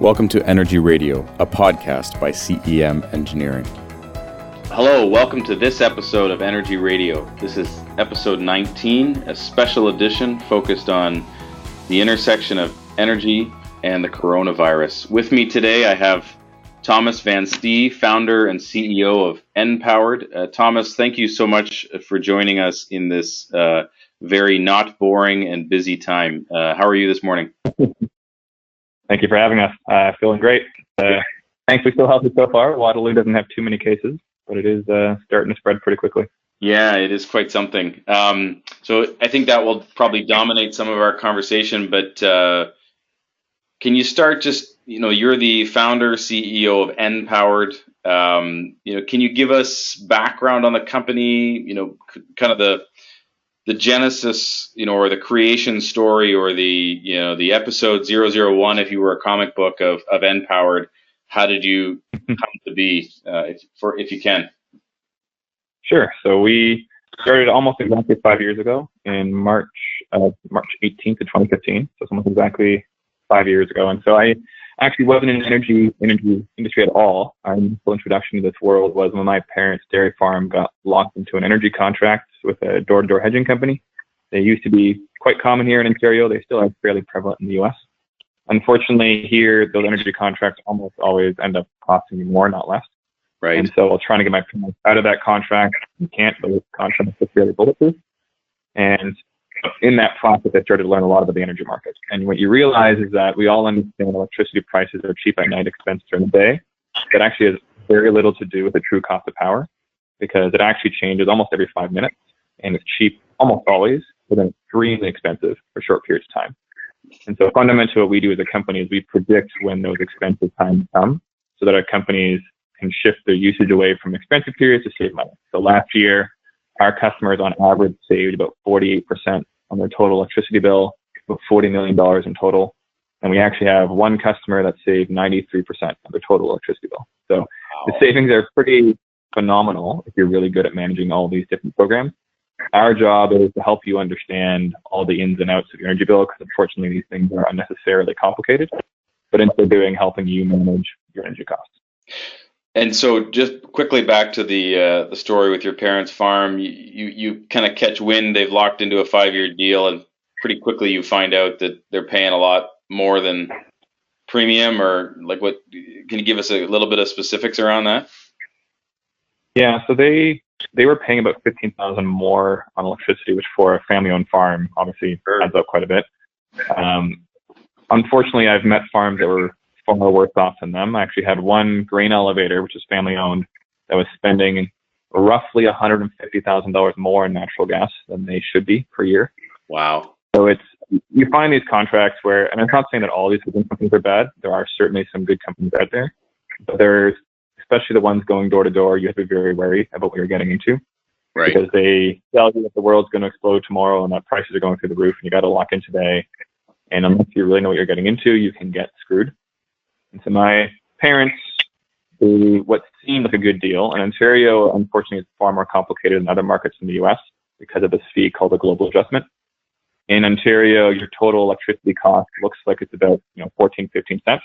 Welcome to Energy Radio, a podcast by CEM Engineering. Hello, welcome to this episode of Energy Radio. This is episode 19, a special edition focused on the intersection of energy and the coronavirus. With me today, I have Thomas Van Stee, founder and CEO of Enpowered. Uh, Thomas, thank you so much for joining us in this uh, very not boring and busy time. Uh, how are you this morning? Thank you for having us. Uh, feeling great. Uh, thankfully, still healthy so far. Waterloo doesn't have too many cases, but it is uh, starting to spread pretty quickly. Yeah, it is quite something. Um, so I think that will probably dominate some of our conversation. But uh, can you start just you know you're the founder CEO of Enpowered. Um, you know, can you give us background on the company? You know, kind of the the genesis, you know, or the creation story, or the you know the episode 001, if you were a comic book of of Enpowered, how did you come to be, uh, if, for if you can? Sure. So we started almost exactly five years ago in March uh, March 18th of 2015. So it's almost exactly five years ago. And so I actually wasn't in energy energy industry at all. Our initial introduction to this world was when my parents' dairy farm got locked into an energy contract with a door-to-door hedging company. They used to be quite common here in Ontario. They still are fairly prevalent in the U.S. Unfortunately, here those energy contracts almost always end up costing you more, not less. Right. And so trying to get my parents out of that contract, you can't. Those contracts are fairly bulletproof. And in that process, I started to learn a lot about the energy market. And what you realize is that we all understand electricity prices are cheap at night, expensive during the day. That actually has very little to do with the true cost of power because it actually changes almost every five minutes and it's cheap almost always, but then extremely expensive for short periods of time. And so fundamentally what we do as a company is we predict when those expensive times come so that our companies can shift their usage away from expensive periods to save money. So last year, our customers on average saved about 48% on their total electricity bill, about $40 million in total. And we actually have one customer that saved 93% of their total electricity bill. So wow. the savings are pretty phenomenal if you're really good at managing all these different programs. Our job is to help you understand all the ins and outs of your energy bill because unfortunately these things are unnecessarily complicated, but in so doing, helping you manage your energy costs. And so, just quickly back to the uh, the story with your parents' farm, you you, you kind of catch wind they've locked into a five year deal, and pretty quickly you find out that they're paying a lot more than premium, or like what? Can you give us a little bit of specifics around that? Yeah, so they they were paying about fifteen thousand more on electricity, which for a family owned farm obviously adds up quite a bit. Um, unfortunately, I've met farms that were far worse off than them. I actually had one grain elevator, which is family owned, that was spending roughly $150,000 more in natural gas than they should be per year. Wow. So it's, you find these contracts where, and I'm not saying that all these good companies are bad. There are certainly some good companies out there, but there's, especially the ones going door to door, you have to be very wary about what you're getting into. Right. Because they tell you that the world's going to explode tomorrow and that prices are going through the roof and you got to lock in today. And unless you really know what you're getting into, you can get screwed. And so my parents, they, what seemed like a good deal, and Ontario, unfortunately, is far more complicated than other markets in the US because of this fee called the global adjustment. In Ontario, your total electricity cost looks like it's about, you know, 14, 15 cents.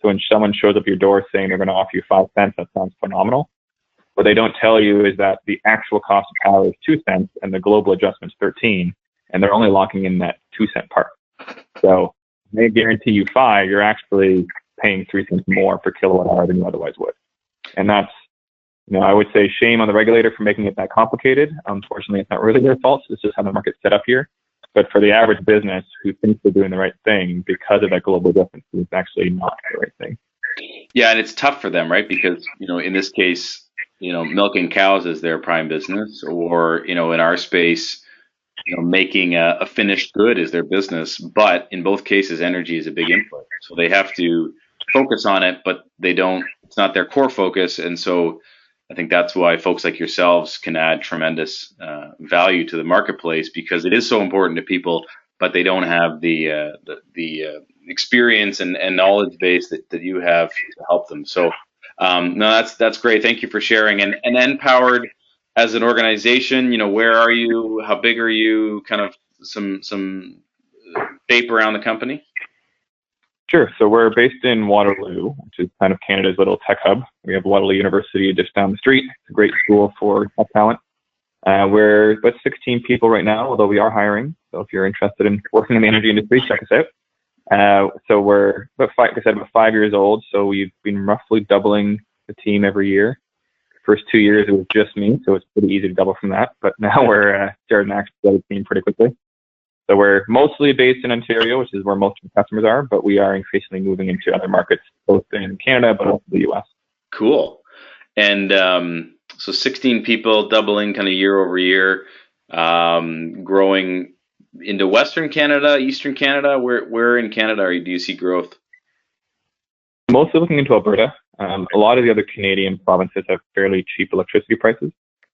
So when someone shows up your door saying they're going to offer you five cents, that sounds phenomenal. What they don't tell you is that the actual cost of power is two cents and the global adjustment is 13, and they're only locking in that two cent part. So they guarantee you five, you're actually paying three cents more per kilowatt hour than you otherwise would. And that's, you know, I would say shame on the regulator for making it that complicated. Unfortunately, it's not really their fault. It's just how the market's set up here. But for the average business who thinks they're doing the right thing because of that global difference, it's actually not the right thing. Yeah, and it's tough for them, right? Because, you know, in this case, you know, milking cows is their prime business, or, you know, in our space, you know, making a, a, finished good is their business. But in both cases, energy is a big input. So they have to focus on it, but they don't. It's not their core focus, and so I think that's why folks like yourselves can add tremendous uh, value to the marketplace because it is so important to people, but they don't have the uh, the, the uh, experience and, and knowledge base that, that you have to help them. So um, no, that's that's great. Thank you for sharing. And and Enpowered as an organization, you know, where are you? How big are you? Kind of some some shape around the company. Sure. So we're based in Waterloo, which is kind of Canada's little tech hub. We have Waterloo University just down the street. It's a great school for tech talent. Uh, we're about 16 people right now, although we are hiring. So if you're interested in working in the energy industry, check us out. Uh, so we're about five, like I said, about five years old. So we've been roughly doubling the team every year. First two years it was just me, so it's pretty easy to double from that. But now we're uh, starting to actually build a team pretty quickly. So we're mostly based in Ontario, which is where most of the customers are, but we are increasingly moving into other markets, both in Canada but also the US. Cool. And um, so 16 people, doubling kind of year over year, um, growing into Western Canada, Eastern Canada. Where where in Canada are you, do you see growth? Mostly looking into Alberta. Um, a lot of the other Canadian provinces have fairly cheap electricity prices.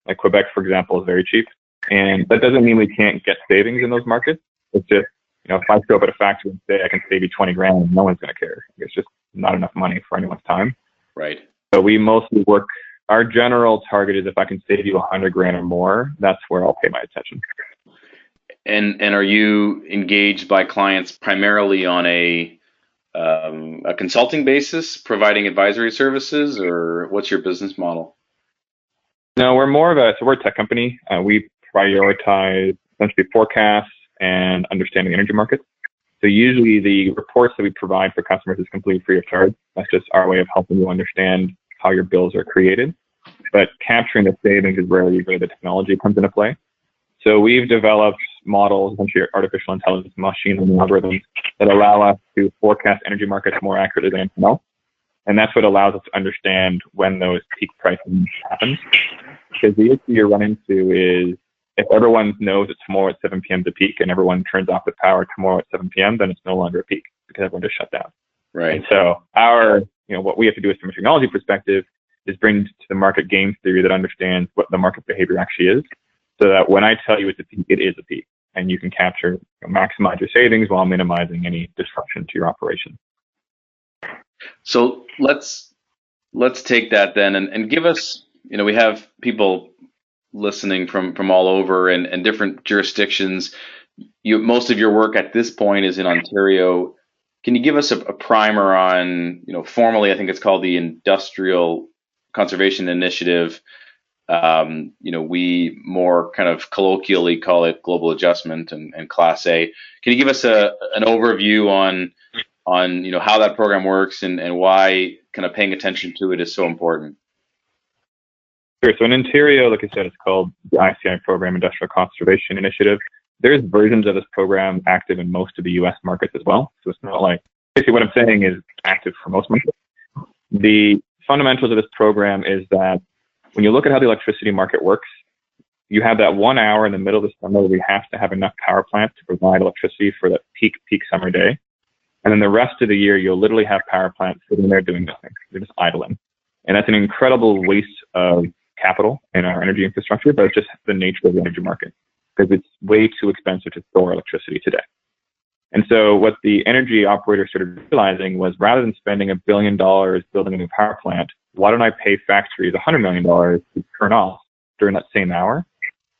Like Quebec, for example, is very cheap. And that doesn't mean we can't get savings in those markets. It's just, you know, if I show up at a factory and say I can save you 20 grand, no one's going to care. It's just not enough money for anyone's time. Right. So we mostly work, our general target is if I can save you 100 grand or more, that's where I'll pay my attention. And, and are you engaged by clients primarily on a, um, a consulting basis, providing advisory services, or what's your business model? No, we're more of a so we're a tech company. Uh, we prioritize essentially forecasts and understanding the energy markets. So usually the reports that we provide for customers is completely free of charge. That's just our way of helping you understand how your bills are created. But capturing the savings is where the technology comes into play. So we've developed models, essentially artificial intelligence, machine learning algorithms that allow us to forecast energy markets more accurately than anything else. And that's what allows us to understand when those peak pricing happens. Because the issue you run into is if everyone knows it's tomorrow at 7 p.m. a peak and everyone turns off the power tomorrow at 7 p.m., then it's no longer a peak because everyone just shut down. Right. And so our, you know, what we have to do is from a technology perspective is bring to the market game theory that understands what the market behavior actually is so that when I tell you it's a peak, it is a peak and you can capture, you know, maximize your savings while minimizing any disruption to your operation. So let's let's take that then and, and give us, you know, we have people listening from from all over and, and different jurisdictions. You most of your work at this point is in Ontario. Can you give us a, a primer on, you know, formally I think it's called the Industrial Conservation Initiative. Um, you know, we more kind of colloquially call it global adjustment and, and class A. Can you give us a, an overview on on you know how that program works and, and why kind of paying attention to it is so important. Sure. So in Ontario, like I said, it's called the ICI program, Industrial Conservation Initiative. There's versions of this program active in most of the U.S. markets as well. So it's not like basically what I'm saying is active for most markets. The fundamentals of this program is that when you look at how the electricity market works, you have that one hour in the middle of the summer where we have to have enough power plants to provide electricity for that peak peak summer day. And then the rest of the year, you'll literally have power plants sitting there doing nothing. They're just idling. And that's an incredible waste of capital in our energy infrastructure, but it's just the nature of the energy market because it's way too expensive to store electricity today. And so what the energy operators started realizing was rather than spending a billion dollars building a new power plant, why don't I pay factories $100 million to turn off during that same hour?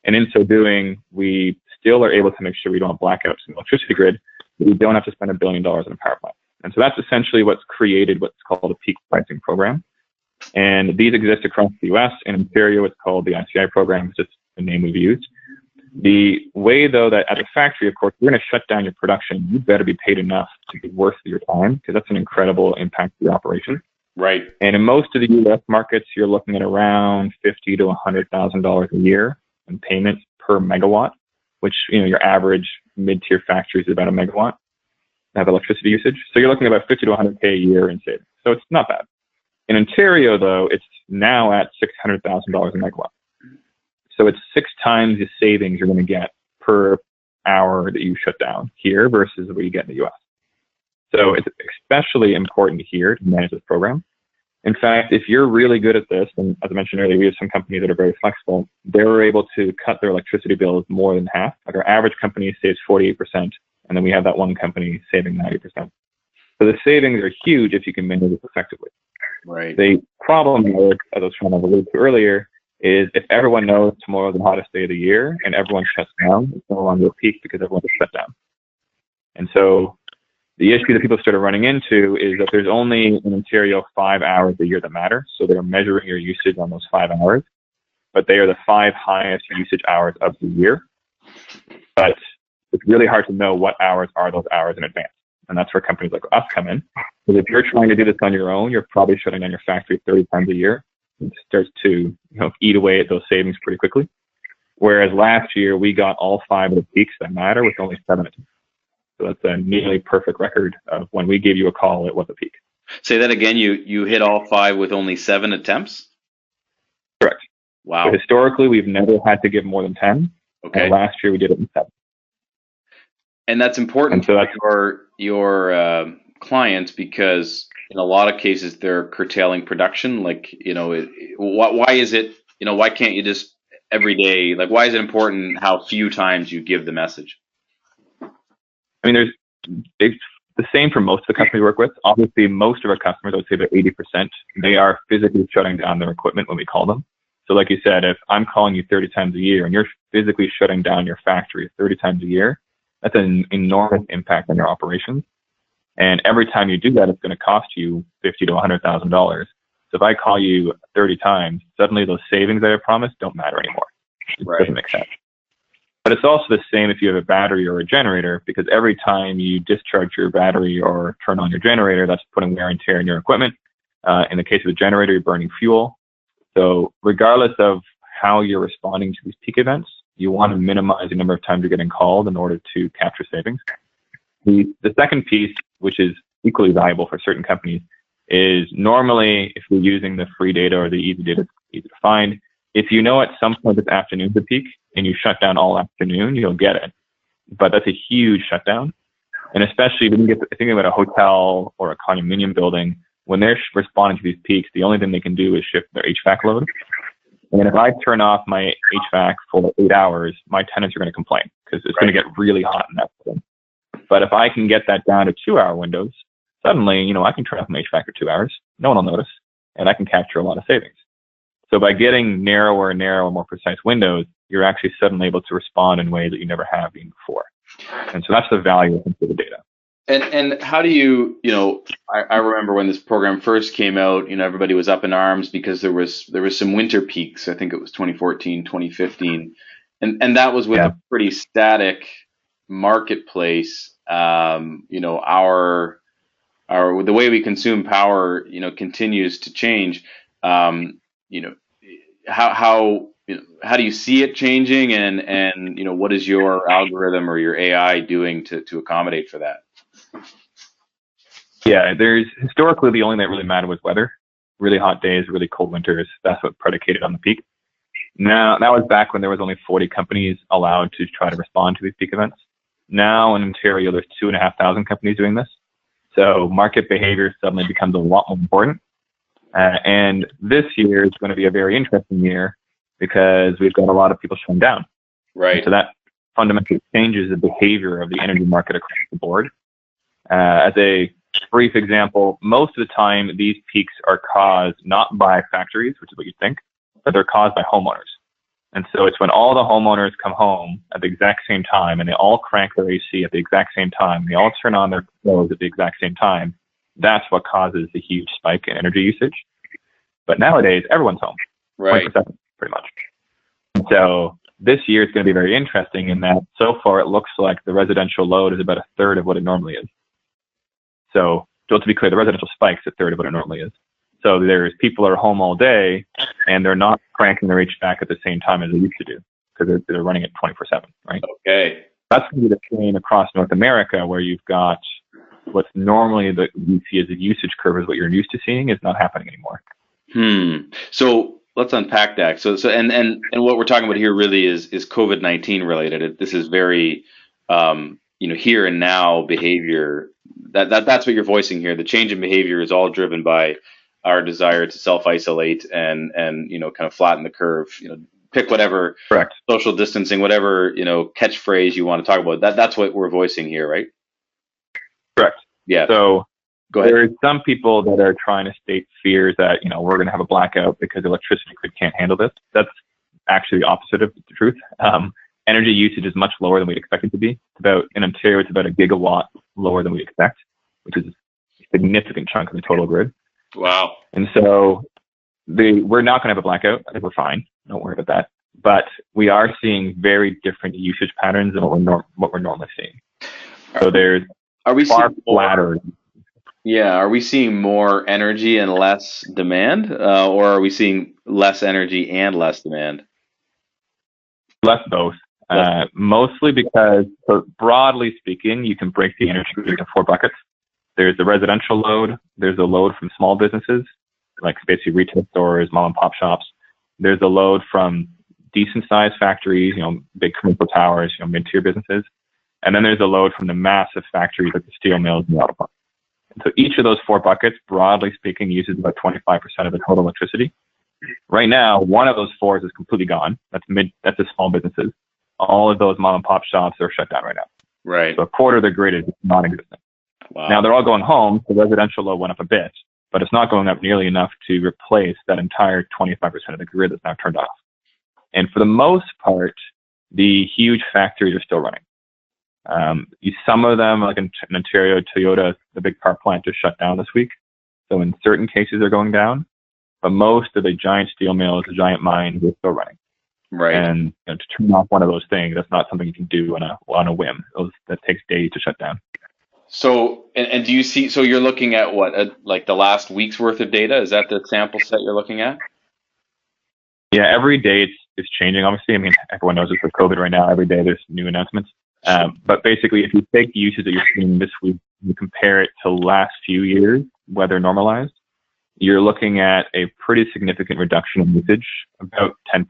And in so doing, we still are able to make sure we don't have blackouts in the electricity grid, we don't have to spend a billion dollars on a power plant. And so that's essentially what's created what's called a peak pricing program. And these exist across the US. In Ontario, it's called the ICI program, it's just the name we've used. The way, though, that at a factory, of course, you're going to shut down your production, you better be paid enough to be worth your time because that's an incredible impact to your operation. Right. And in most of the US markets, you're looking at around fifty to $100,000 a year in payments per megawatt, which, you know, your average mid-tier factory is about a megawatt have electricity usage. So you're looking at about 50 to 100k a year in savings. So it's not bad. In Ontario, though, it's now at $600,000 a megawatt. So it's six times the savings you're going to get per hour that you shut down here versus what you get in the US. So it's especially important here to manage this program. In fact, if you're really good at this, and as I mentioned earlier, we have some companies that are very flexible, they were able to cut their electricity bills more than half. Like our average company saves 48%, and then we have that one company saving 90%. So the savings are huge if you can manage this effectively. Right. The problem, as I was trying to allude to earlier, is if everyone knows tomorrow is the hottest day of the year and everyone shuts down, it's no longer a peak because everyone is shut down. And so The issue that people started running into is that there's only in Ontario five hours a year that matter. So they're measuring your usage on those five hours, but they are the five highest usage hours of the year. But it's really hard to know what hours are those hours in advance. And that's where companies like us come in. Because if you're trying to do this on your own, you're probably shutting down your factory 30 times a year. It starts to you know, eat away at those savings pretty quickly. Whereas last year, we got all five of the peaks that matter with only seven attempts. So that's a nearly perfect record of when we gave you a call, it was a peak. Say that again. You you hit all five with only seven attempts. Correct. Wow. So historically, we've never had to give more than ten. Okay. And last year, we did it in seven. And that's important And so for your uh, clients because in a lot of cases they're curtailing production. Like you know, it, why, why is it? You know, why can't you just every day? Like, why is it important how few times you give the message? I mean, there's it's the same for most of the companies we work with. Obviously, most of our customers, I would say about 80%, they are physically shutting down their equipment when we call them. So, like you said, if I'm calling you 30 times a year and you're physically shutting down your factory 30 times a year, that's an enormous impact on your operations. And every time you do that, it's going to cost you fifty to $100,000. So if I call you 30 times, suddenly those savings that I promised don't matter anymore. It Right. doesn't make sense. But it's also the same if you have a battery or a generator, because every time you discharge your battery or turn on your generator, that's putting wear and tear in your equipment. Uh, in the case of a generator, you're burning fuel. So regardless of how you're responding to these peak events, you want to minimize the number of times you're getting called in order to capture savings. The, the second piece, which is equally valuable for certain companies, is normally if you're using the free data or the easy data, it's easy to find. If you know at some point this afternoon's the peak and you shut down all afternoon, you'll get it. But that's a huge shutdown. And especially when you get thinking about a hotel or a condominium building, when they're responding to these peaks, the only thing they can do is shift their HVAC load. And if I turn off my HVAC for eight hours, my tenants are going to complain because it's going to get really hot in that building. But if I can get that down to two hour windows, suddenly, you know, I can turn off my HVAC for two hours. No one will notice and I can capture a lot of savings. So by getting narrower and narrower, more precise windows, you're actually suddenly able to respond in ways that you never have been before. And so that's the value of the data. And and how do you you know I, I remember when this program first came out you know everybody was up in arms because there was there was some winter peaks. I think it was 2014 2015 and and that was with Yeah. a pretty static marketplace. Um, you know our our the way we consume power you know continues to change. Um, you know how how you know, how do you see it changing? And and you know what is your algorithm or your AI doing to to accommodate for that Yeah, there's historically the only thing that really mattered was weather. Really hot days, really cold winters. That's what predicated on the peak. Now, that was back when there was only 40 companies allowed to try to respond to these peak events. Now in Ontario, there's two and a half thousand companies doing this. So market behavior suddenly becomes a lot more important. Uh, and this year is going to be a very interesting year because we've got a lot of people shutting down. right So that fundamentally changes the behavior of the energy market across the board. Uh, as a brief example, most of the time these peaks are caused not by factories, which is what you'd think, but they're caused by homeowners. And so it's when all the homeowners come home at the exact same time and they all crank their AC at the exact same time, they all turn on their clothes at the exact same time. That's what causes the huge spike in energy usage. But nowadays, everyone's home. right pretty much. And so this year is going to be very interesting in that so far it looks like the residential load is about a third of what it normally is. So, so to be clear, the residential spike's a third of what it normally is. So there's people are home all day and they're not cranking their HVAC at the same time as they used to do because they're, they're running it 24/7, right? okay That's going to be the same across North America where you've got what's normally the you see as a usage curve is what you're used to seeing is not happening anymore. Hmm. So let's unpack that. So so and and and what we're talking about here really is is COVID nineteen related. It, this is very um, you know here and now behavior. That that that's what you're voicing here. The change in behavior is all driven by our desire to self isolate and and you know kind of flatten the curve. You know, pick whatever Correct. social distancing, whatever you know catchphrase you want to talk about. That that's what we're voicing here, right? Correct. Yeah. So Go ahead. There are some people that are trying to state fears that, you know, we're going to have a blackout because electricity grid can't handle this. That's actually the opposite of the truth. Um, energy usage is much lower than we'd expect it to be. It's about, in Ontario, it's about a gigawatt lower than we expect, which is a significant chunk of the total grid. Wow. And so the, we're not going to have a blackout. I think we're fine. Don't worry about that. But we are seeing very different usage patterns than what we're, nor- what we're normally seeing. So there's Are we far seeing flatter. yeah, are we seeing more energy and less demand, uh, or are we seeing less energy and less demand? less both. Uh, mostly because, broadly speaking, you can break the energy grid into four buckets. There's the residential load. There's a load from small businesses, like basically retail stores, mom and pop shops. There's a load from decent sized factories, you know, big commercial towers, you know, mid-tier businesses. And then there's a load from the massive factories like the steel mills and the auto. And so each of those four buckets, broadly speaking, uses about 25% of the total electricity. Right now, one of those fours is completely gone. That's mid, that's the small businesses. All of those mom and pop shops are shut down right now. Right. So a quarter of the grid is non-existent. Wow. Now they're all going home. The residential load went up a bit, but it's not going up nearly enough to replace that entire 25% of the grid that's now turned off. And for the most part, the huge factories are still running. Um, some of them, like in, in Ontario, Toyota, the big car plant just shut down this week. So in certain cases, they're going down. But most of the giant steel mills, the giant mines, are still running. Right. And you know, to turn off one of those things, that's not something you can do on a on a whim. Those, that takes days to shut down. So, and, and do you see? So you're looking at what, uh, like the last week's worth of data? Is that the sample set you're looking at? Yeah, every day it's, it's changing. Obviously, I mean, everyone knows this with COVID right now. Every day there's new announcements. Um, but basically, if you take the usage that you're seeing this week and compare it to last few years, weather normalized, you're looking at a pretty significant reduction in usage, about 10%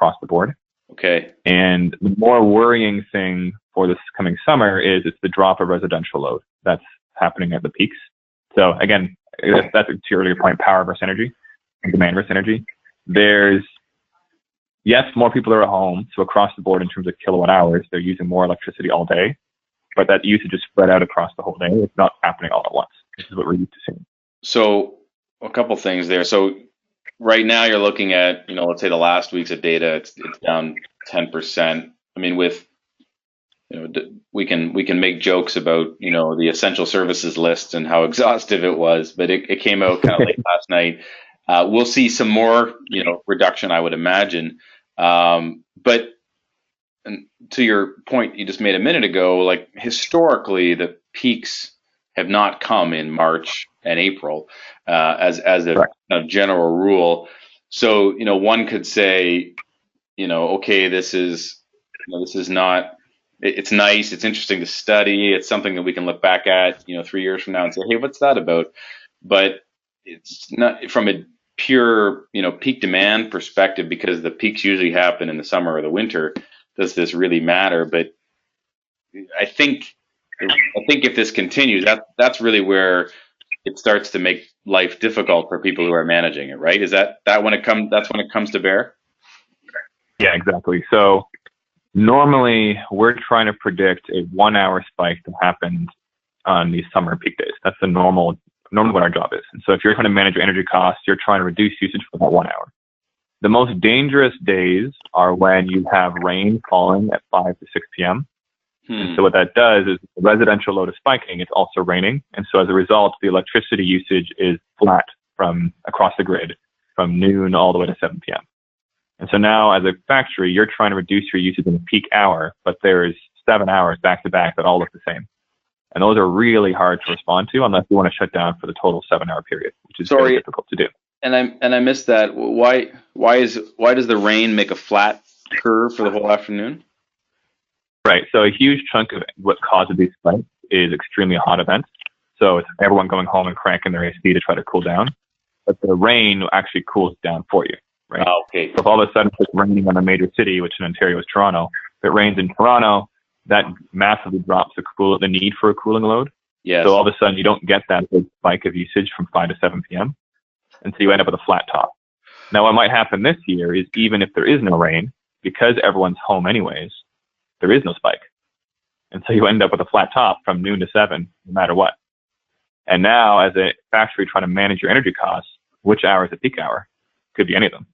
across the board. Okay. And the more worrying thing for this coming summer is it's the drop of residential load that's happening at the peaks. So again, that's, that's to your earlier point, power versus energy and demand versus energy. There's, yes, more people are at home. So across the board in terms of kilowatt hours, they're using more electricity all day, but that usage is spread out across the whole day. It's not happening all at once. This is what we're used to seeing. So a couple things there. So right now you're looking at, you know, let's say the last weeks of data, it's, it's down 10%. I mean, with, you know, we can, we can make jokes about, you know, the essential services list and how exhaustive it was, but it, it came out kind of late last night. Uh, we'll see some more, you know, reduction, I would imagine. Um, but and to your point you just made a minute ago, like historically, the peaks have not come in March and April uh, as as a Correct. kind of general rule. So you know, one could say, you know, okay, this is you know, this is not. it- It's nice. It's interesting to study. It's something that we can look back at, you know, three years from now and say, hey, what's that about? But it's not from a pure, you know, peak demand perspective because the peaks usually happen in the summer or the winter. Does this really matter? But I think I think if this continues, that that's really where it starts to make life difficult for people who are managing it, right? Is that that when it comes that's when it comes to bear? Yeah, exactly. So normally we're trying to predict a one hour spike that happens on these summer peak days. That's the normal, normally what our job is. And so if you're trying to manage your energy costs, you're trying to reduce usage for that one hour. The most dangerous days are when you have rain falling at 5 to 6 p.m. Hmm. So what that does is the residential load is spiking. It's also raining. And so as a result, the electricity usage is flat from across the grid from noon all the way to 7 p.m. And so now as a factory, you're trying to reduce your usage in the peak hour, but there's seven hours back to back that all look the same. And those are really hard to respond to unless you want to shut down for the total seven hour period, which is Sorry. very difficult to do. And I and I missed that. Why why is why does the rain make a flat curve for the whole afternoon? Right. So a huge chunk of what causes these spikes is extremely hot events. So it's everyone going home and cranking their AC to try to cool down. But the rain actually cools down for you. Right. Oh, okay. So if all of a sudden it's raining on a major city, which in Ontario is Toronto, if it rains in Toronto, that massively drops the cool the need for a cooling load. Yes. So all of a sudden you don't get that big spike of usage from 5 to 7 p.m. And so you end up with a flat top. Now what might happen this year is even if there is no rain, because everyone's home anyways, there is no spike. And so you end up with a flat top from noon to 7, no matter what. And now as a factory trying to manage your energy costs, which hour is a peak hour? Could be any of them.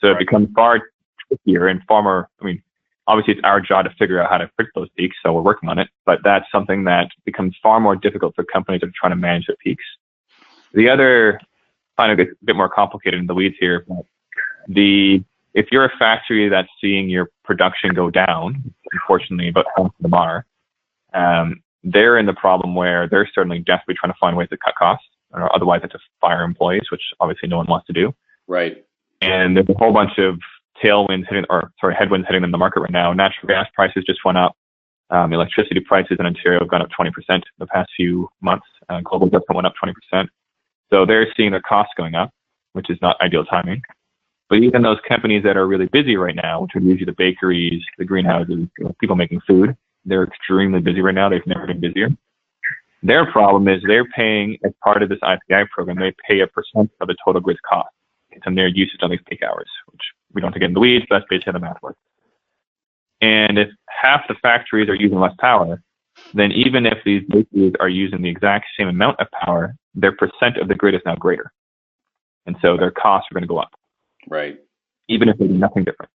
So it becomes far trickier and far more, I mean, obviously it's our job to figure out how to predict those peaks, so we're working on it. But that's something that becomes far more difficult for companies that are trying to manage their peaks. The other kind of a bit more complicated in the weeds here, but the if you're a factory that's seeing your production go down, unfortunately, but about half the bar, um, they're in the problem where they're certainly desperately trying to find ways to cut costs, or otherwise have to fire employees, which obviously no one wants to do. Right. And there's a whole bunch of tailwinds hitting, or sorry, headwinds hitting them in the market right now. Natural gas prices just went up. Um, electricity prices in Ontario have gone up 20% in the past few months. Uh, global adjustment went up 20%. So they're seeing their costs going up, which is not ideal timing. But even those companies that are really busy right now, which are usually the bakeries, the greenhouses, you know, people making food, they're extremely busy right now. They've never been busier. Their problem is they're paying, as part of this ICI program, they pay a percent of the total grid cost. It's on their usage on these peak hours, which we don't have to get in the weeds, but that's basically how the math works. And if half the factories are using less power, then even if these bakeries are using the exact same amount of power, their percent of the grid is now greater. And so their costs are going to go up. Right. Even if they do nothing different.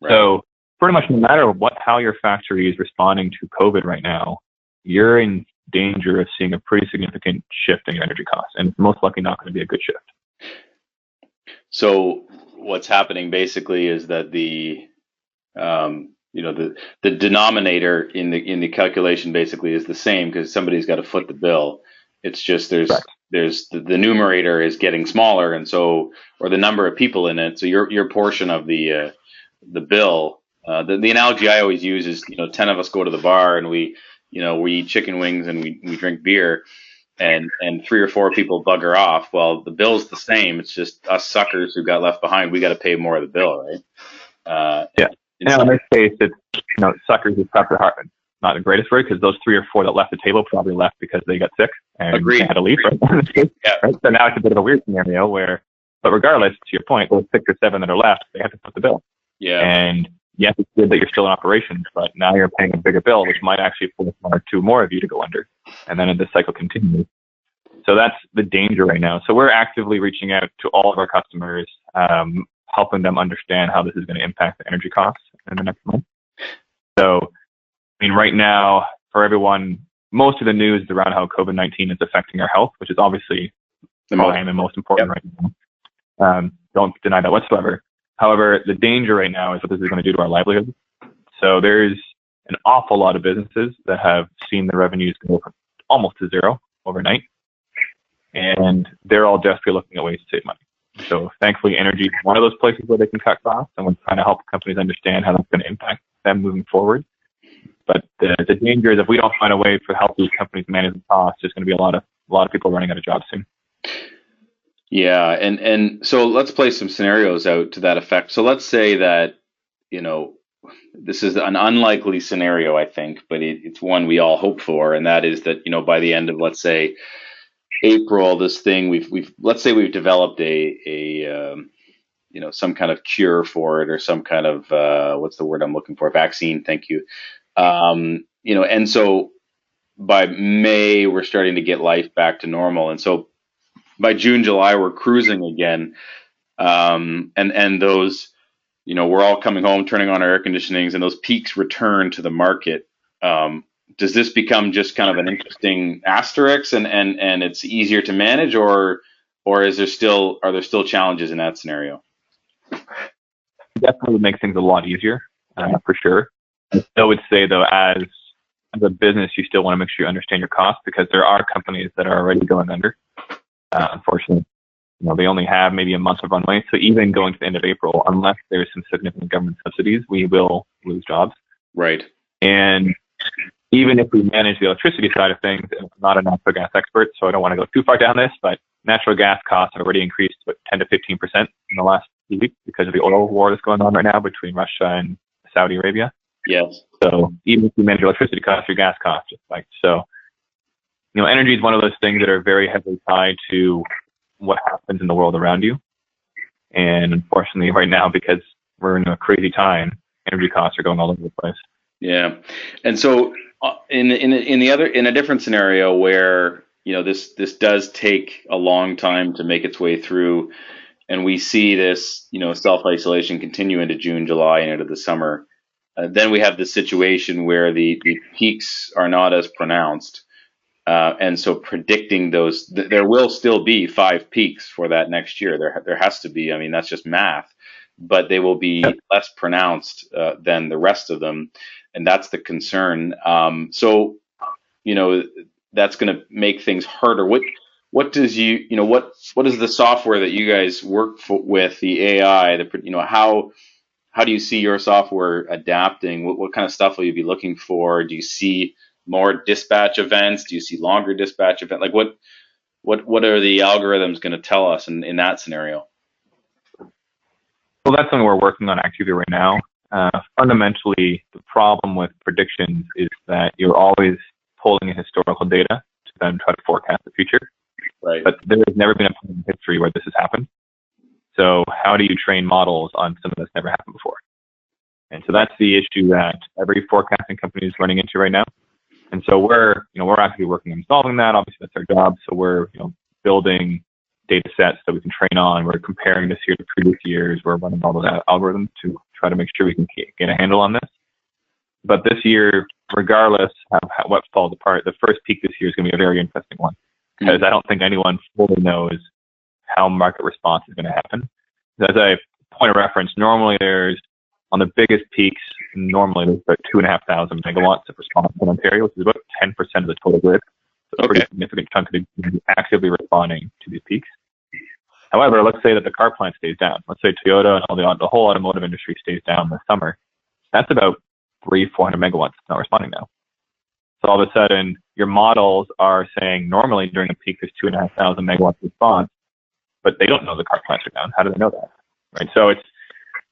Right. So pretty much no matter what how your factory is responding to COVID right now, you're in danger of seeing a pretty significant shift in your energy costs. And it's most likely not going to be a good shift. So what's happening basically is that the um, you know the the denominator in the in the calculation basically is the same because somebody's got to foot the bill. It's just there's right. There's the, the, numerator is getting smaller, and so or the number of people in it. So your your portion of the uh, the bill. Uh, the, the analogy I always use is you know ten of us go to the bar and we you know we eat chicken wings and we, we drink beer and and three or four people bugger off. Well, the bill's the same. It's just us suckers who got left behind. We got to pay more of the bill, right? Uh, yeah. In, in this case, it's you know suckers is probably hard, not the greatest word because those three or four that left the table probably left because they got sick and Agreed. had to leave. Right? yeah. Right? So now it's a bit of a weird scenario where, but regardless, to your point, those six or seven that are left, they have to foot the bill. Yeah. And yes, it's good that you're still in operations, but now you're paying a bigger bill, which might actually force one or two more of you to go under, and then the cycle continues. So that's the danger right now. So we're actively reaching out to all of our customers, um, helping them understand how this is going to impact the energy costs in the next month. So, I mean, right now, for everyone, most of the news is around how COVID 19 is affecting our health, which is obviously the prime and most important yep. right now. Um, don't deny that whatsoever. However, the danger right now is what this is going to do to our livelihoods. So there's an awful lot of businesses that have seen their revenues go from almost to zero overnight and they're all desperately looking at ways to save money. So thankfully, energy is one of those places where they can cut costs, and we're trying to help companies understand how that's going to impact them moving forward. But the, the danger is if we don't find a way for help these companies manage the costs, there's going to be a lot of a lot of people running out of jobs soon. Yeah, and and so let's play some scenarios out to that effect. So let's say that you know this is an unlikely scenario, I think, but it, it's one we all hope for, and that is that you know by the end of let's say April, this thing we've we've let's say we've developed a a um, you know some kind of cure for it or some kind of uh, what's the word I'm looking for vaccine. Thank you. Um, you know, and so by May we're starting to get life back to normal, and so by June, July we're cruising again, um, and and those you know we're all coming home, turning on our air conditionings, and those peaks return to the market. Um, does this become just kind of an interesting asterisk and, and, and it's easier to manage or or is there still are there still challenges in that scenario? Definitely would make things a lot easier, uh, for sure. I would say though, as as a business, you still want to make sure you understand your costs because there are companies that are already going under. Uh, unfortunately, you know they only have maybe a month of runway. So even going to the end of April, unless there's some significant government subsidies, we will lose jobs. Right. And even if we manage the electricity side of things, I'm not a natural gas expert, so I don't want to go too far down this, but natural gas costs have already increased about 10 to 15 percent in the last few weeks because of the oil war that's going on right now between Russia and Saudi Arabia. Yes. So even if you manage your electricity costs, your gas costs just like so. You know, energy is one of those things that are very heavily tied to what happens in the world around you. And unfortunately, right now, because we're in a crazy time, energy costs are going all over the place. Yeah, and so uh, in in in the other in a different scenario where you know this this does take a long time to make its way through, and we see this you know self isolation continue into June, July, and into the summer. Uh, then we have the situation where the, the peaks are not as pronounced. Uh, and so predicting those, th- there will still be five peaks for that next year. There, there has to be. I mean, that's just math, but they will be less pronounced uh, than the rest of them, and that's the concern. Um, so, you know, that's going to make things harder. What, what does you, you know, what, what is the software that you guys work for, with the AI? The, you know, how how do you see your software adapting? What, what kind of stuff will you be looking for? Do you see more dispatch events? Do you see longer dispatch event? Like what what what are the algorithms going to tell us in, in that scenario? Well, that's something we're working on actively right now. Uh, fundamentally, the problem with predictions is that you're always pulling in historical data to then try to forecast the future. Right. But there has never been a point in history where this has happened. So how do you train models on something that's never happened before? And so that's the issue that every forecasting company is running into right now. And so we're, you know, we're actively working on solving that. Obviously, that's our job. So we're, you know, building data sets that we can train on. We're comparing this year to previous years. We're running all those algorithms to try to make sure we can get a handle on this. But this year, regardless of how, what falls apart, the first peak this year is going to be a very interesting one because mm-hmm. I don't think anyone fully knows how market response is going to happen. As a point of reference, normally there's on the biggest peaks, normally there's about two and a half thousand megawatts of response in Ontario, which is about 10% of the total grid. So a pretty significant chunk of the actively responding to these peaks. However, let's say that the car plant stays down. Let's say Toyota and all the, the whole automotive industry stays down this summer. That's about three, 400 megawatts not responding now. So all of a sudden, your models are saying normally during a peak there's two and a half thousand megawatts of response but they don't know the car plants are down. How do they know that? Right. So it's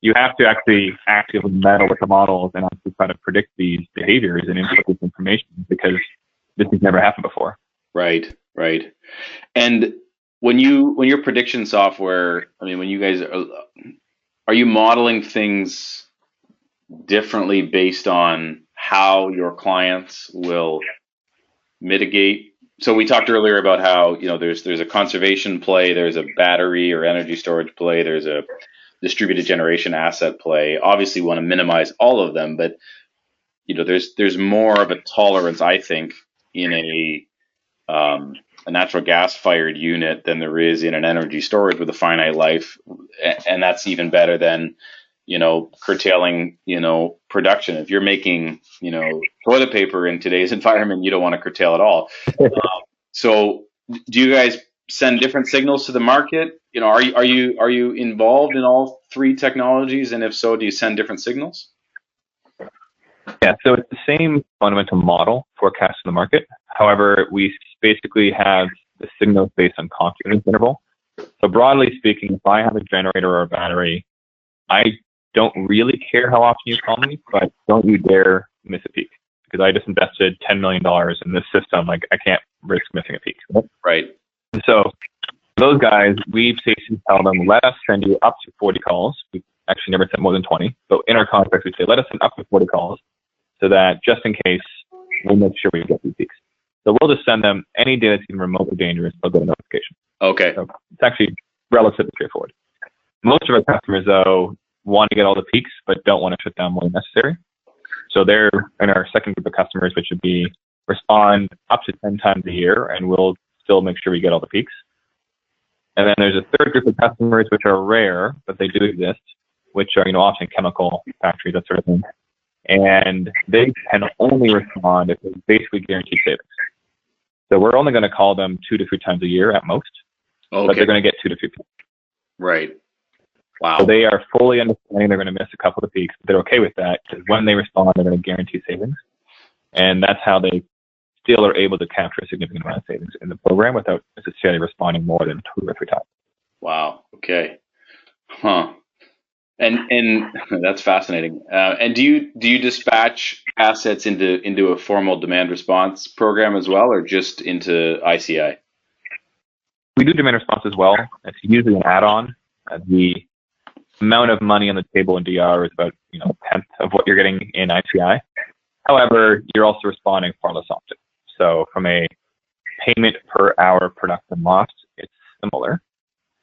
you have to actually actively meddle with the models and actually try to predict these behaviors and input this information because this has never happened before. Right. Right. And when you when your prediction software, I mean, when you guys are, are you modeling things differently based on how your clients will mitigate so we talked earlier about how you know there's there's a conservation play, there's a battery or energy storage play, there's a distributed generation asset play. Obviously, we want to minimize all of them, but you know there's there's more of a tolerance, I think, in a um, a natural gas fired unit than there is in an energy storage with a finite life, and that's even better than you know, curtailing, you know, production. If you're making, you know, toilet paper in today's environment, you don't want to curtail at all. um, so, do you guys send different signals to the market? You know, are you are you are you involved in all three technologies? And if so, do you send different signals? Yeah, so it's the same fundamental model forecast in the market. However, we basically have the signals based on confidence interval. So broadly speaking, if I have a generator or a battery, I don't really care how often you call me, but don't you dare miss a peak because I just invested $10 million in this system. Like I can't risk missing a peak. Right. And so those guys, we've basically tell them, let us send you up to 40 calls. We actually never sent more than 20, but in our contract, we say, let us send up to 40 calls so that just in case, we'll make sure we get these peaks. So we'll just send them any data that's even remotely dangerous, they'll get a notification. Okay. So it's actually relatively straightforward. Most of our customers, though, want to get all the peaks, but don't want to shut down when necessary. So they're in our second group of customers, which would be respond up to 10 times a year, and we'll still make sure we get all the peaks. And then there's a third group of customers, which are rare, but they do exist, which are, you know, often chemical factories, that sort of thing. And they can only respond if they basically guaranteed savings. So we're only going to call them two to three times a year at most, okay. but they're going to get two to three peaks. Right. Wow. So they are fully understanding they're going to miss a couple of peaks. But they're okay with that because when they respond, they're going to guarantee savings. And that's how they still are able to capture a significant amount of savings in the program without necessarily responding more than two or three times. Wow. Okay. Huh. And and that's fascinating. Uh, and do you do you dispatch assets into into a formal demand response program as well, or just into ICI? We do demand response as well. It's usually an add-on. Uh, the amount of money on the table in DR is about you know a tenth of what you're getting in ICI. However, you're also responding far less often. So from a payment per hour production loss, it's similar.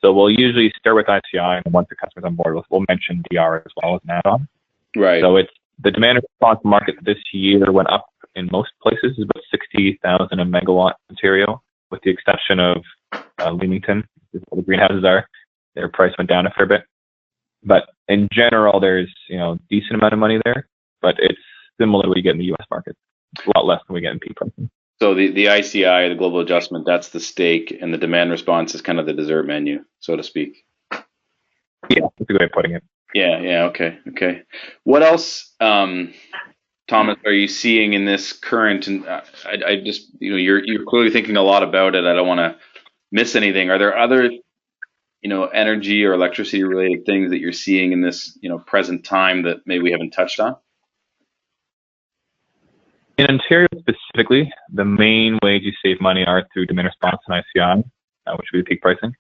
So we'll usually start with ICI, and once the customer's on board, we'll, we'll mention DR as well as an add-on. Right. So it's the demand response market this year went up in most places, is about 60,000 a megawatt Ontario, with the exception of uh, Leamington, where the greenhouses are. Their price went down a fair bit. But in general, there's you know decent amount of money there, but it's similar to what you get in the U.S. market. It's a lot less than we get in peak pricing. So the, the ICI, the global adjustment, that's the steak, and the demand response is kind of the dessert menu, so to speak. Yeah, that's a good way of putting it. Yeah, yeah, okay, okay. What else, um, Thomas, are you seeing in this current? And uh, I, I just, you know, you're you're clearly thinking a lot about it. I don't want to miss anything. Are there other, you know, energy or electricity related things that you're seeing in this, you know, present time that maybe we haven't touched on? In Ontario specifically, the main ways you save money are through demand response and ICI, uh, which would be peak pricing.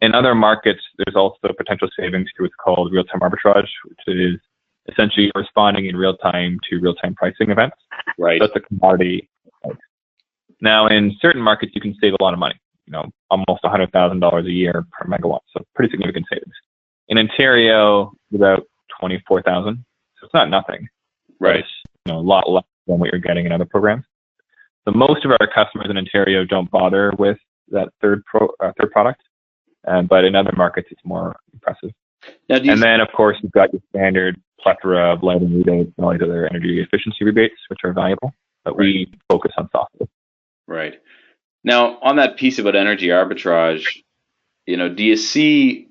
In other markets, there's also potential savings through what's called real-time arbitrage, which is essentially responding in real time to real-time pricing events. Right. That's a commodity. Now, in certain markets, you can save a lot of money. You know, almost $100,000 a year per megawatt, so pretty significant savings. In Ontario, about 24,000, so it's not nothing. Right. It's, you know, a lot less than what you're getting in other programs. So most of our customers in Ontario don't bother with that third pro, uh, third product, uh, but in other markets it's more impressive. And then of course you've got your standard plethora of lighting rebates and all these other energy efficiency rebates, which are valuable, but we focus on software. Right. Now, on that piece about energy arbitrage, you know, do you see?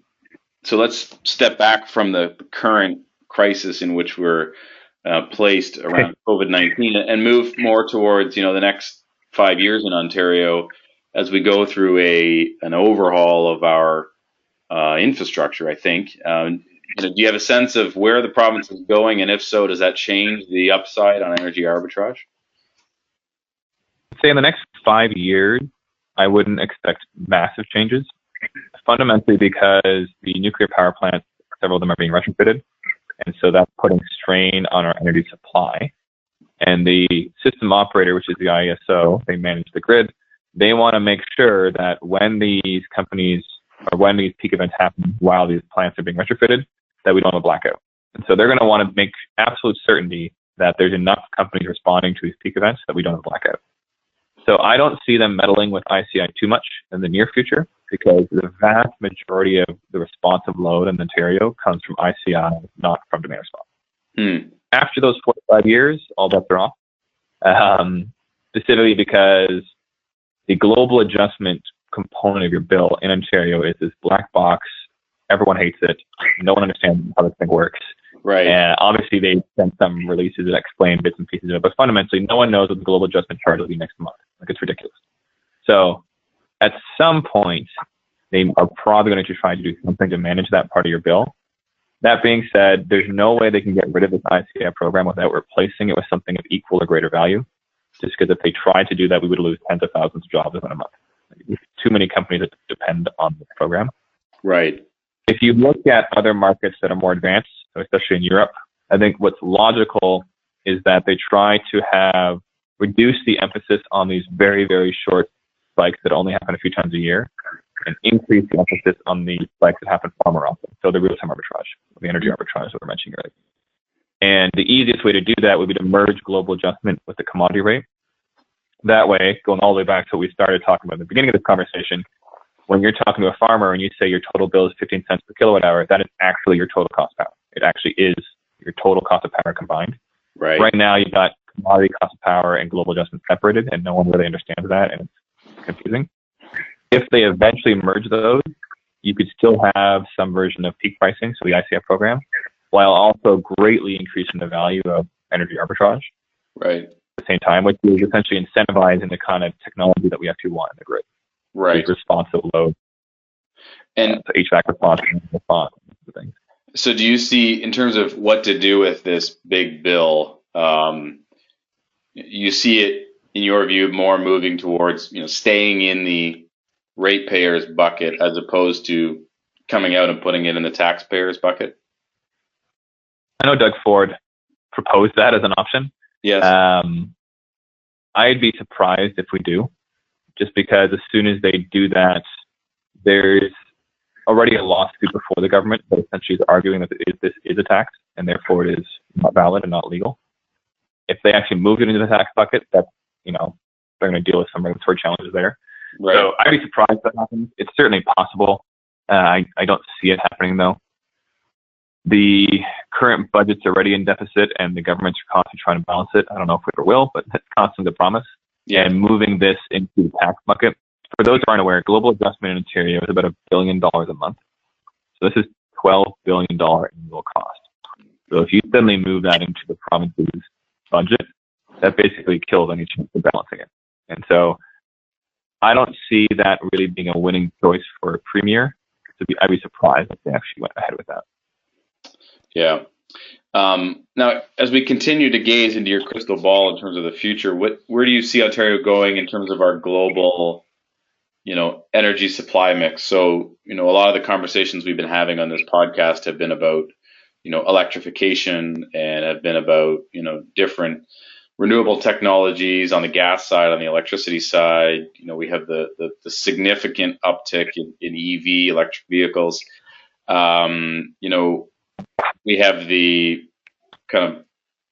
So let's step back from the current crisis in which we're uh, placed around COVID nineteen and move more towards you know the next five years in Ontario as we go through a an overhaul of our uh, infrastructure. I think. Um, you know, do you have a sense of where the province is going, and if so, does that change the upside on energy arbitrage? Say in the next five years, I wouldn't expect massive changes, fundamentally because the nuclear power plants, several of them are being retrofitted, and so that's putting strain on our energy supply. And the system operator, which is the IESO, they manage the grid. They want to make sure that when these companies or when these peak events happen while these plants are being retrofitted, that we don't have a blackout. And so they're going to want to make absolute certainty that there's enough companies responding to these peak events that we don't have a blackout. So I don't see them meddling with ICI too much in the near future because the vast majority of the responsive load in Ontario comes from ICI, not from demand response. Hmm. After those four to five years, all bets are off. Um, specifically because the global adjustment component of your bill in Ontario is this black box. Everyone hates it. No one understands how this thing works. Right. And obviously, they sent some releases that explain bits and pieces of it, but fundamentally, no one knows what the global adjustment charge will be next month. Like, it's ridiculous. So, at some point, they are probably going to try to do something to manage that part of your bill. That being said, there's no way they can get rid of this ICI program without replacing it with something of equal or greater value. Just because if they tried to do that, we would lose tens of thousands of jobs within a month. Too many companies that depend on this program. Right. If you look at other markets that are more advanced, especially in Europe, I think what's logical is that they try to have reduce the emphasis on these very, very short spikes that only happen a few times a year and increase the emphasis on the spikes that happen far more often. So the real-time arbitrage, the energy arbitrage that we are mentioning earlier. And the easiest way to do that would be to merge global adjustment with the commodity rate. That way, going all the way back to what we started talking about at the beginning of this conversation, when you're talking to a farmer and you say your total bill is 15 cents per kilowatt hour, that is actually your total cost power. It actually is your total cost of power combined. Right. Right now, you've got commodity cost of power and global adjustment separated, and no one really understands that, and it's confusing. If they eventually merge those, you could still have some version of peak pricing, so the ICI program, while also greatly increasing the value of energy arbitrage Right. at the same time, which is essentially incentivizing the kind of technology that we actually want in the grid. Right. Responsive load, And so HVAC response, response, things. So, do you see, in terms of what to do with this big bill, um, you see it in your view more moving towards, you know, staying in the ratepayers bucket as opposed to coming out and putting it in the taxpayers bucket? I know Doug Ford proposed that as an option. Yes. Um, I'd be surprised if we do, just because as soon as they do that, there's already a lawsuit before the government that essentially is arguing that this is a tax and therefore it is not valid and not legal. If they actually moved it into the tax bucket, that's, you know, they're going to deal with some regulatory challenges there. Right. So I'd be surprised if that happens. It's certainly possible. Uh, I, I don't see it happening though. The current budget's already in deficit and the government's constantly trying to balance it. I don't know if we ever will, but that's constantly the promise. Yeah. And moving this into the tax bucket. For those who aren't aware, global adjustment in Ontario is about a billion dollars a month. So this is $12 billion annual cost. So if you suddenly move that into the province's budget, that basically kills any chance of balancing it. And so I don't see that really being a winning choice for a premier. So I'd be surprised if they actually went ahead with that. Yeah. Um, now, as we continue to gaze into your crystal ball in terms of the future, what where do you see Ontario going in terms of our global, you know, energy supply mix? So, you know, a lot of the conversations we've been having on this podcast have been about, you know, electrification and have been about, you know, different renewable technologies on the gas side, on the electricity side. You know, we have the the, the significant uptick in, in EV electric vehicles. Um, you know, we have the kind of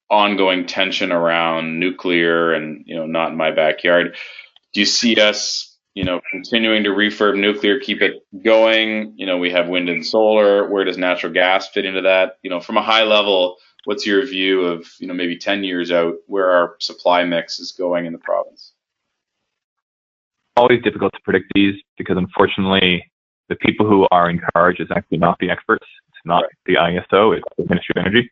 ongoing tension around nuclear and you know not in my backyard. Do you see us, you know, continuing to refurb nuclear, keep it going? You know, we have wind and solar. Where does natural gas fit into that? You know, from a high level, what's your view of you know maybe 10 years out where our supply mix is going in the province? Always difficult to predict these because unfortunately the people who are in charge is actually not the experts It's not the ISO, it's the Ministry of Energy.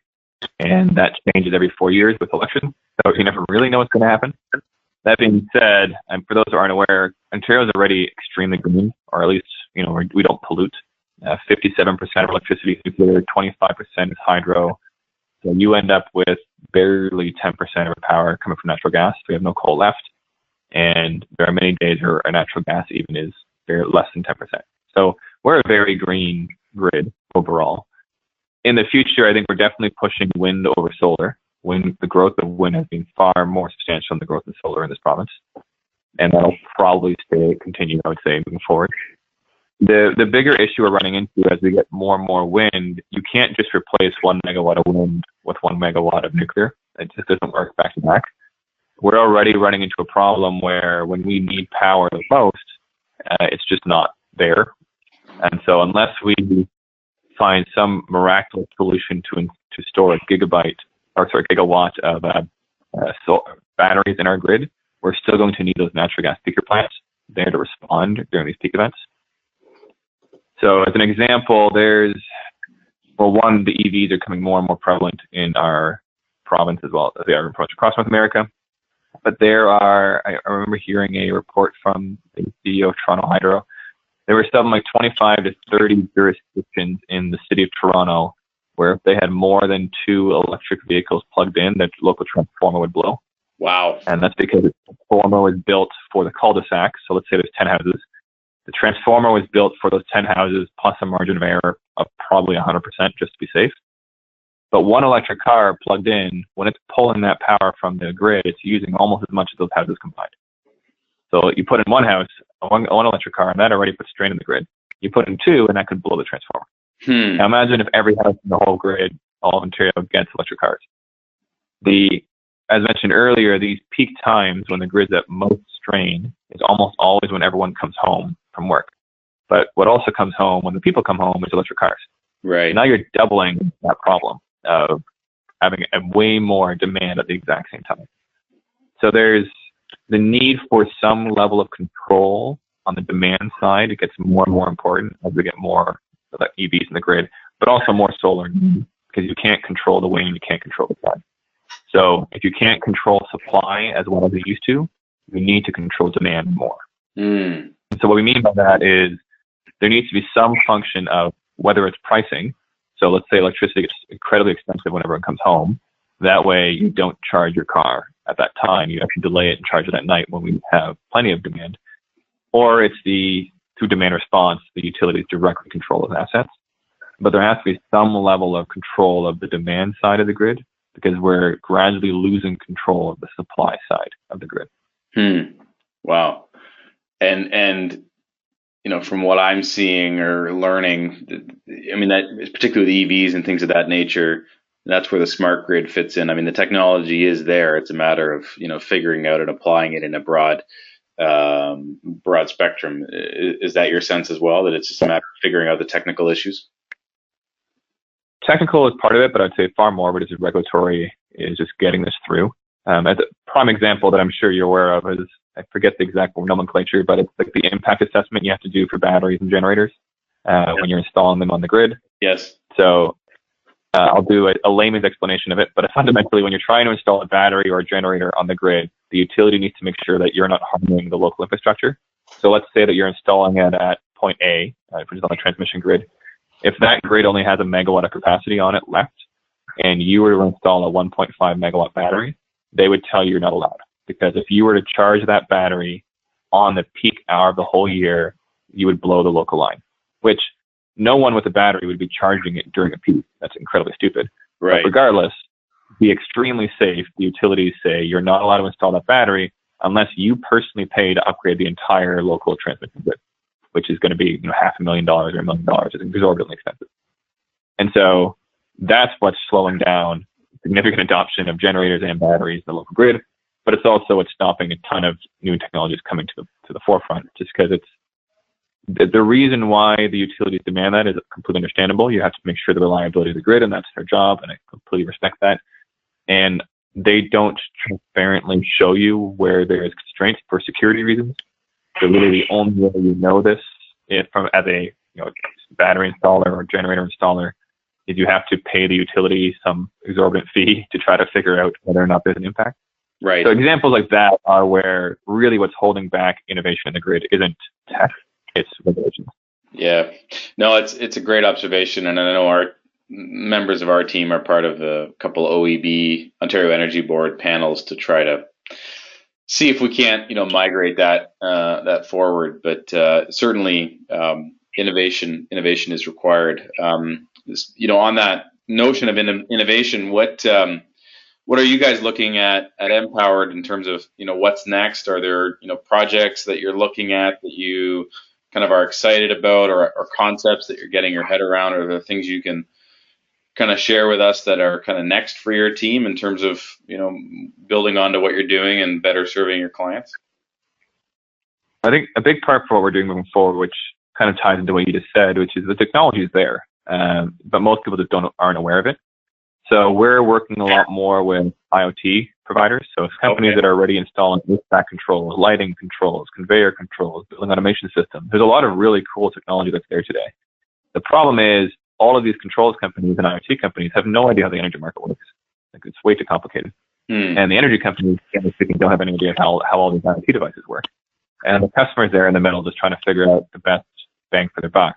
And that changes every four years with elections. So you never really know what's going to happen. That being said, and for those who aren't aware, Ontario is already extremely green, or at least, you know, we don't pollute. Uh, 57% of electricity is nuclear, 25% is hydro. So you end up with barely 10% of our power coming from natural gas. We have no coal left. And there are many days where our natural gas even is less than 10%. So we're a very green grid overall. In the future, I think we're definitely pushing wind over solar. Wind, the growth of wind has been far more substantial than the growth of solar in this province, and that'll probably stay continue. I would say moving forward. The the bigger issue we're running into as we get more and more wind, you can't just replace one megawatt of wind with one megawatt of nuclear. It just doesn't work back to back. We're already running into a problem where when we need power the most, uh, it's just not there. And so unless we find some miraculous solution to to store a gigabyte or sorry gigawatt of uh, uh, batteries in our grid, we're still going to need those natural gas peaker plants there to respond during these peak events. So as an example, there's well, one, the EVs are becoming more and more prevalent in our province as well as they are across North America. But there are, I remember hearing a report from the CEO of Toronto Hydro there were something like 25 to 30 jurisdictions in the city of Toronto where if they had more than two electric vehicles plugged in, that local transformer would blow. Wow. And that's because the transformer was built for the cul-de-sac. So let's say there's 10 houses. The transformer was built for those 10 houses plus a margin of error of probably 100% just to be safe. But one electric car plugged in, when it's pulling that power from the grid, it's using almost as much as those houses combined. So you put in one house, one, one electric car, and that already puts strain in the grid. You put in two, and that could blow the transformer. Hmm. Now imagine if every house in the whole grid, all of Ontario, gets electric cars. The, as mentioned earlier, these peak times when the grid's at most strain is almost always when everyone comes home from work. But what also comes home when the people come home is electric cars. Right. Now you're doubling that problem of having a way more demand at the exact same time. So there's the need for some level of control on the demand side it gets more and more important as we get more EVs in the grid, but also more solar because you can't control the wind, you can't control the sun. So if you can't control supply as well as you used to, you need to control demand more. Mm. so what we mean by that is there needs to be some function of whether it's pricing. So let's say electricity is incredibly expensive when everyone comes home. That way you don't charge your car at that time. You actually delay it and charge it at night when we have plenty of demand. Or it's the through demand response, the utilities directly control those assets. But there has to be some level of control of the demand side of the grid because we're gradually losing control of the supply side of the grid. Hmm. Wow. And and you know, from what I'm seeing or learning, I mean, that particularly with EVs and things of that nature, that's where the smart grid fits in. I mean, the technology is there. It's a matter of you know figuring out and applying it in a broad, um, broad spectrum. Is, is that your sense as well? That it's just a matter of figuring out the technical issues. Technical is part of it, but I'd say far more of it is regulatory, is just getting this through. Um, as a prime example that I'm sure you're aware of is I forget the exact nomenclature, but it's like the impact assessment you have to do for batteries and generators uh, when you're installing them on the grid. Yes. So uh, I'll do a, a, layman's explanation of it, but fundamentally, when you're trying to install a battery or a generator on the grid, the utility needs to make sure that you're not harming the local infrastructure. So let's say that you're installing it at point A, uh, which is on the transmission grid. If that grid only has a megawatt of capacity on it left, and you were to install a 1.5 megawatt battery, they would tell you you're not allowed. Because if you were to charge that battery on the peak hour of the whole year, you would blow the local line, which no one with a battery would be charging it during a peak. That's incredibly stupid. Right. But regardless, be extremely safe. The utilities say you're not allowed to install that battery unless you personally pay to upgrade the entire local transmission grid, which is going to be you know half a million dollars or a million dollars. It's exorbitantly expensive. And so that's what's slowing down significant adoption of generators and batteries in the local grid. But it's also what's stopping a ton of new technologies coming to the to the forefront, just because it's the, the reason why the utilities demand that is completely understandable. You have to make sure the reliability of the grid, and that's their job, and I completely respect that. And they don't transparently show you where there is constraints for security reasons. So really, the only way you know this, if from as a you know battery installer or generator installer, is you have to pay the utility some exorbitant fee to try to figure out whether or not there's an impact. Right. So examples like that are where really what's holding back innovation in the grid isn't tech, it's regulations. Yeah, no, it's it's a great observation, and I know our members of our team are part of a couple OEB Ontario Energy Board panels to try to see if we can't you know migrate that uh, that forward. But uh, certainly um, innovation innovation is required. Um, you know, on that notion of in- innovation, what um, what are you guys looking at at Enpowered in terms of you know what's next? Are there you know projects that you're looking at that you kind of are excited about or, or concepts that you're getting your head around or the things you can kind of share with us that are kind of next for your team in terms of you know building onto what you're doing and better serving your clients? I think a big part for what we're doing moving forward which kind of ties into what you just said which is the technology is there um, but most people just don't aren't aware of it. So we're working a lot more with iot providers. So it's companies okay. that are already installing HVAC controls, lighting controls, conveyor controls, building automation systems. There's a lot of really cool technology that's there today. The problem is all of these controls companies and IoT companies have no idea how the energy market works. Like it's way too complicated. Hmm. And the energy companies, generally speaking, don't have any idea how, how all these IoT devices work. And the customers there in the middle just trying to figure out the best bang for their buck.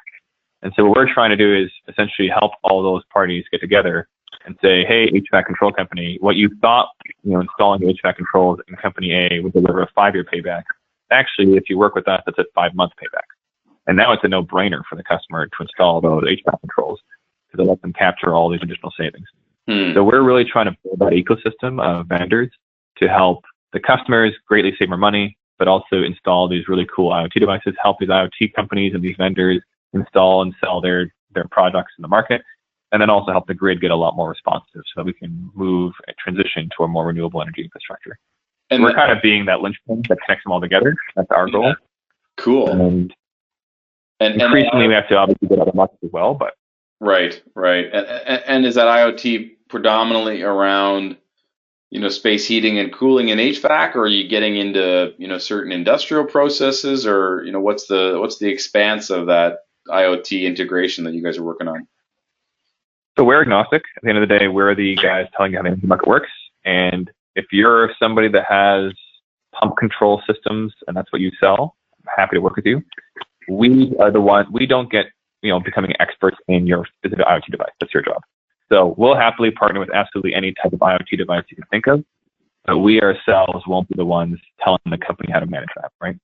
And so what we're trying to do is essentially help all those parties get together and say, hey, HVAC control company, what you thought, you know, installing HVAC controls in company A would deliver a five-year payback. Actually, if you work with us, it's a five-month payback. And now it's a no-brainer for the customer to install those HVAC controls because it lets them capture all these additional savings. Hmm. So we're really trying to build that ecosystem of vendors to help the customers greatly save more money, but also install these really cool IoT devices, help these IoT companies and these vendors install and sell their, their products in the market, and then also help the grid get a lot more responsive so that we can move and transition to a more renewable energy infrastructure. And we're kind of being that linchpin that connects them all together. That's our goal. Cool. And, and increasingly, and, we have to obviously get other markets as well, but right, right. And, and, and is that IoT predominantly around you know space heating and cooling and HVAC, or are you getting into you know certain industrial processes, or you know what's the what's the expanse of that IoT integration that you guys are working on? So we're agnostic. At the end of the day, we're the guys telling you how the energy market works. And if you're somebody that has pump control systems and that's what you sell, I'm happy to work with you. We are the one, we don't get, you know, becoming experts in your specific IoT device. That's your job. So we'll happily partner with absolutely any type of IoT device you can think of, but we ourselves won't be the ones telling the company how to manage that, right?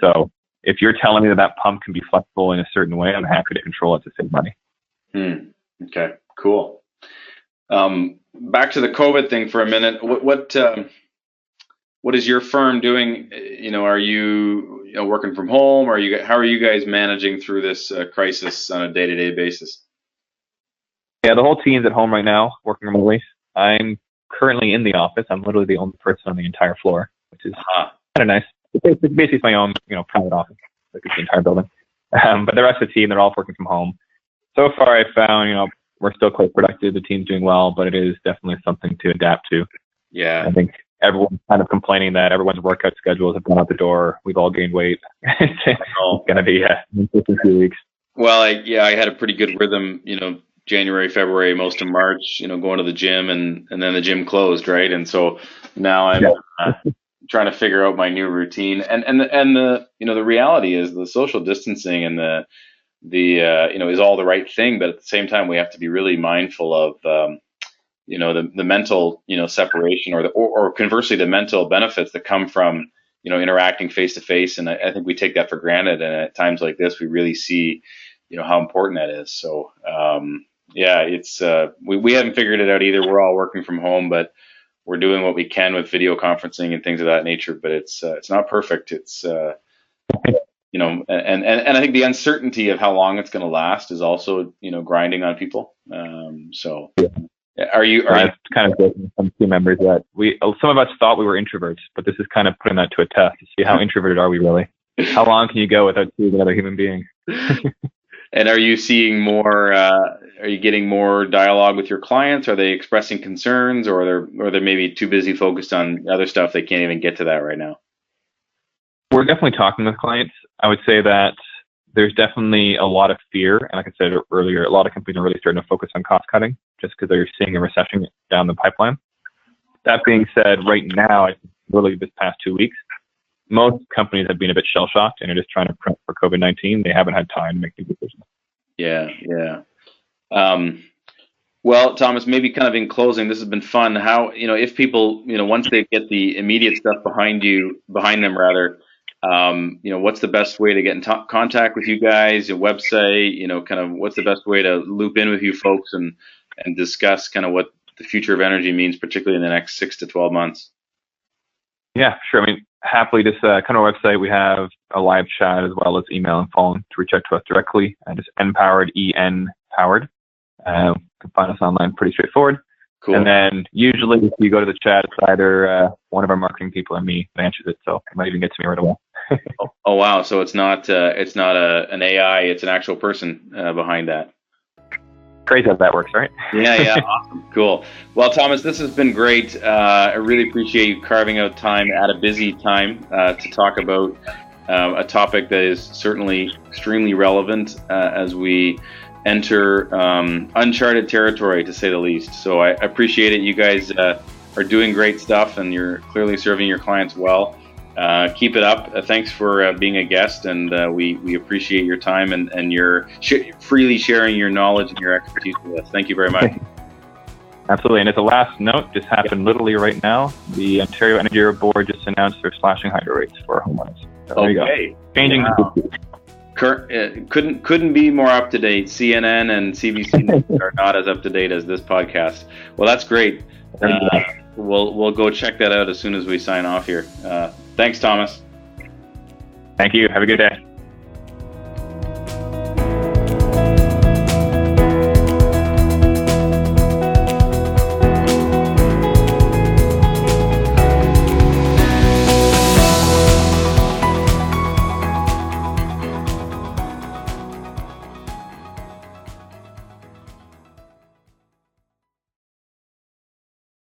So if you're telling me that that pump can be flexible in a certain way, I'm happy to control it to save money. Hmm. Okay. Cool. Um, back to the COVID thing for a minute. What what, um, what is your firm doing? You know, are you, you know, working from home? Are you how are you guys managing through this uh, crisis on a day to day basis? Yeah, the whole team's at home right now, working remotely. I'm currently in the office. I'm literally the only person on the entire floor, which is uh-huh. kind of nice. It's basically, my own, you know, private office, like the entire building. Um, but the rest of the team, they're all working from home. So far, I found, you know, we're still quite productive. The team's doing well, but it is definitely something to adapt to. Yeah. I think everyone's kind of complaining that everyone's workout schedules have gone out the door. We've all gained weight. it's going to be a few weeks. Well, I, yeah, I had a pretty good rhythm, you know, January, February, most of March, you know, going to the gym and, and then the gym closed, right? And so now I'm yeah. uh, trying to figure out my new routine. And, and, and the, you know, the reality is the social distancing and the, the, uh, you know, is all the right thing. But at the same time, we have to be really mindful of, um, you know, the, the mental, you know, separation or the, or, or conversely, the mental benefits that come from, you know, interacting face to face. And I, I think we take that for granted. And at times like this, we really see, you know, how important that is. So, um, yeah, it's uh, we we haven't figured it out either. We're all working from home, but we're doing what we can with video conferencing and things of that nature. But it's uh, it's not perfect. It's uh, you know, and, and and I think the uncertainty of how long it's going to last is also you know grinding on people. Um, so. Are you? Are you kind of some team members that we some of us thought we were introverts, but this is kind of putting that to a test to see how introverted are we really. How long can you go without seeing another human being? And are you seeing more? Uh, are you getting more dialogue with your clients? Are they expressing concerns, or they're or they're maybe too busy focused on other stuff? They can't even get to that right now. We're definitely talking with clients. I would say that there's definitely a lot of fear, and like I said earlier, a lot of companies are really starting to focus on cost cutting just because they're seeing a recession down the pipeline. That being said, right now, really this past two weeks, most companies have been a bit shell shocked and are just trying to prep for COVID 19. They haven't had time to make these decisions. Yeah, yeah. Um, well, Thomas, maybe kind of in closing, this has been fun. How you know if people you know once they get the immediate stuff behind you, behind them rather, um, you know what's the best way to get in t- contact with you guys? Your website, you know, kind of what's the best way to loop in with you folks and and discuss kind of what the future of energy means, particularly in the next six to twelve months. Yeah, sure. I mean, happily just uh, come to our website. We have a live chat as well as email and phone to reach out to us directly. And just enpowered, E-N powered. Uh, you can find us online pretty straightforward. Cool. And then usually if you go to the chat, it's either uh, one of our marketing people or me that answers it. So it might even get to me right away. Oh, oh, wow! So it's not uh, it's not a an AI; it's an actual person uh, behind that crazy how that works, right? yeah, yeah, awesome, cool. Well, Thomas, this has been great. Uh, I really appreciate you carving out time at a busy time uh, to talk about um, a topic that is certainly extremely relevant uh, as we enter um, uncharted territory, to say the least. So I appreciate it. You guys uh, are doing great stuff, and you're clearly serving your clients well uh, keep it up. Uh, thanks for uh, being a guest, and uh, we, we appreciate your time and, and your sh- freely sharing your knowledge and your expertise with us. Thank you very much. Absolutely. And as a last note, just happened literally right now. The Ontario Energy Board just announced they're slashing hydro rates for homeowners. So okay. There you go. Changing. Wow. Cur- uh, couldn't couldn't be more up to date. CNN and CBC are not as up to date as this podcast. Well, that's great. We'll we'll go check that out as soon as we sign off here. Uh, Thanks, Thomas. Thank you. Have a good day.